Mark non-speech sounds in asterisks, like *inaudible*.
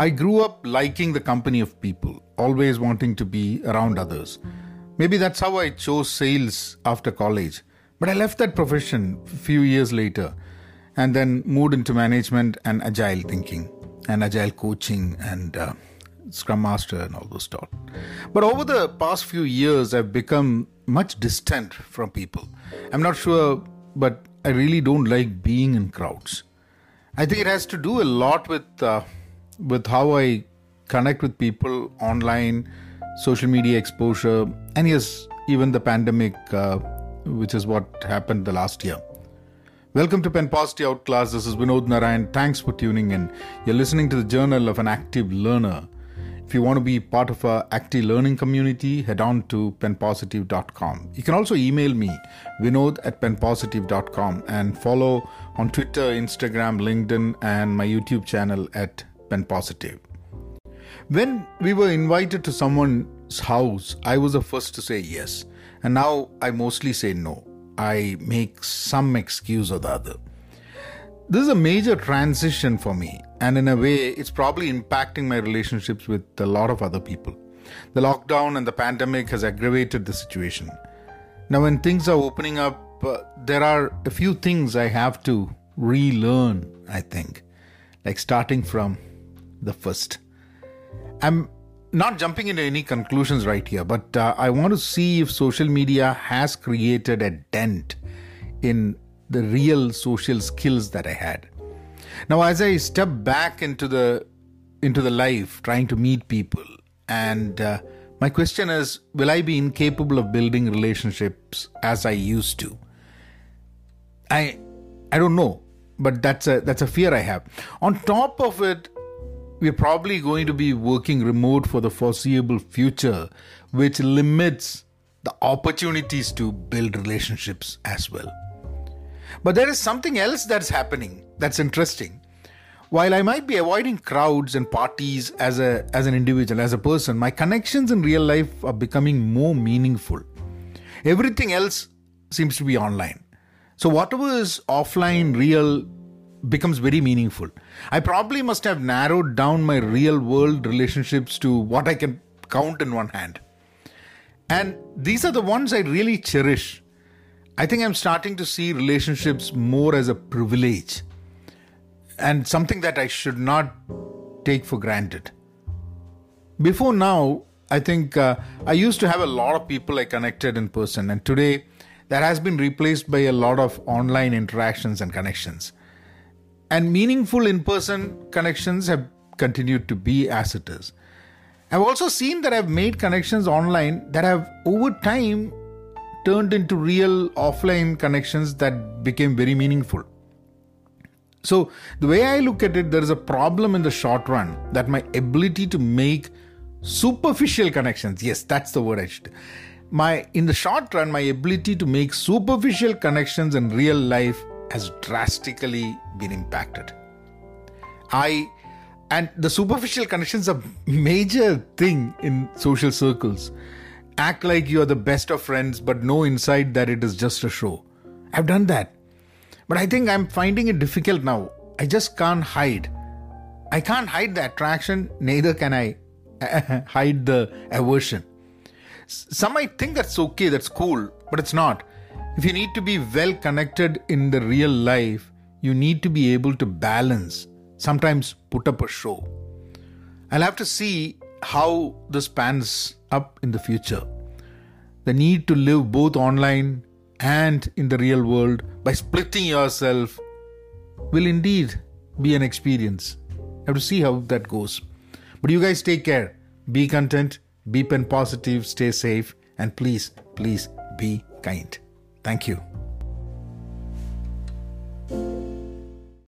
I grew up liking the company of people, always wanting to be around others. Maybe that's how I chose sales after college. But I left that profession a few years later and then moved into management and agile thinking and agile coaching and uh, scrum master and all those stuff. But over the past few years, I've become much distant from people. I'm not sure, but I really don't like being in crowds. I think it has to do a lot with uh, with how I connect with people online, social media exposure, and yes, even the pandemic, uh, which is what happened the last year. Welcome to Pen Positive Outclass. This is Vinod Narayan. Thanks for tuning in. You're listening to the Journal of an Active Learner. If you want to be part of our active learning community, head on to penpositive.com. You can also email me, vinod at penpositive.com, and follow on Twitter, Instagram, LinkedIn, and my YouTube channel at penpositive. When we were invited to someone's house, I was the first to say yes, and now I mostly say no. I make some excuse or the other. This is a major transition for me, and in a way, it's probably impacting my relationships with a lot of other people. The lockdown and the pandemic has aggravated the situation. Now, when things are opening up, uh, there are a few things I have to relearn, I think, like starting from the first. I'm not jumping into any conclusions right here, but uh, I want to see if social media has created a dent in the real social skills that I had. Now, as I step back into the into the life, trying to meet people, and uh, my question is, will I be incapable of building relationships as I used to? I I don't know, but that's a that's a fear I have. On top of it, we're probably going to be working remote for the foreseeable future, which limits the opportunities to build relationships as well. But there is something else that's happening that's interesting. While I might be avoiding crowds and parties as a as an individual, as a person, my connections in real life are becoming more meaningful. Everything else seems to be online. So whatever is offline, real, becomes very meaningful. I probably must have narrowed down my real world relationships to what I can count in one hand. And these are the ones I really cherish. I think I'm starting to see relationships more as a privilege and something that I should not take for granted. Before now, I think uh, I used to have a lot of people I connected in person, and today that has been replaced by a lot of online interactions and connections. And meaningful in person connections have continued to be as it is. I've also seen that I've made connections online that have over time turned into real offline connections that became very meaningful. So, the way I look at it, there is a problem in the short run that my ability to make superficial connections, yes, that's the word I should. My in the short run, my ability to make superficial connections in real life has drastically been impacted. I and the superficial connections are a major thing in social circles. Act like you are the best of friends, but know inside that it is just a show. I've done that. But I think I'm finding it difficult now. I just can't hide. I can't hide the attraction, neither can I *laughs* hide the aversion. Some might think that's okay, that's cool, but it's not. If you need to be well connected in the real life, you need to be able to balance, sometimes put up a show. I'll have to see how this pans up in the future. The need to live both online and in the real world by splitting yourself will indeed be an experience. I have to see how that goes. But you guys take care. Be content, be pen positive, stay safe, and please, please be kind. Thank you.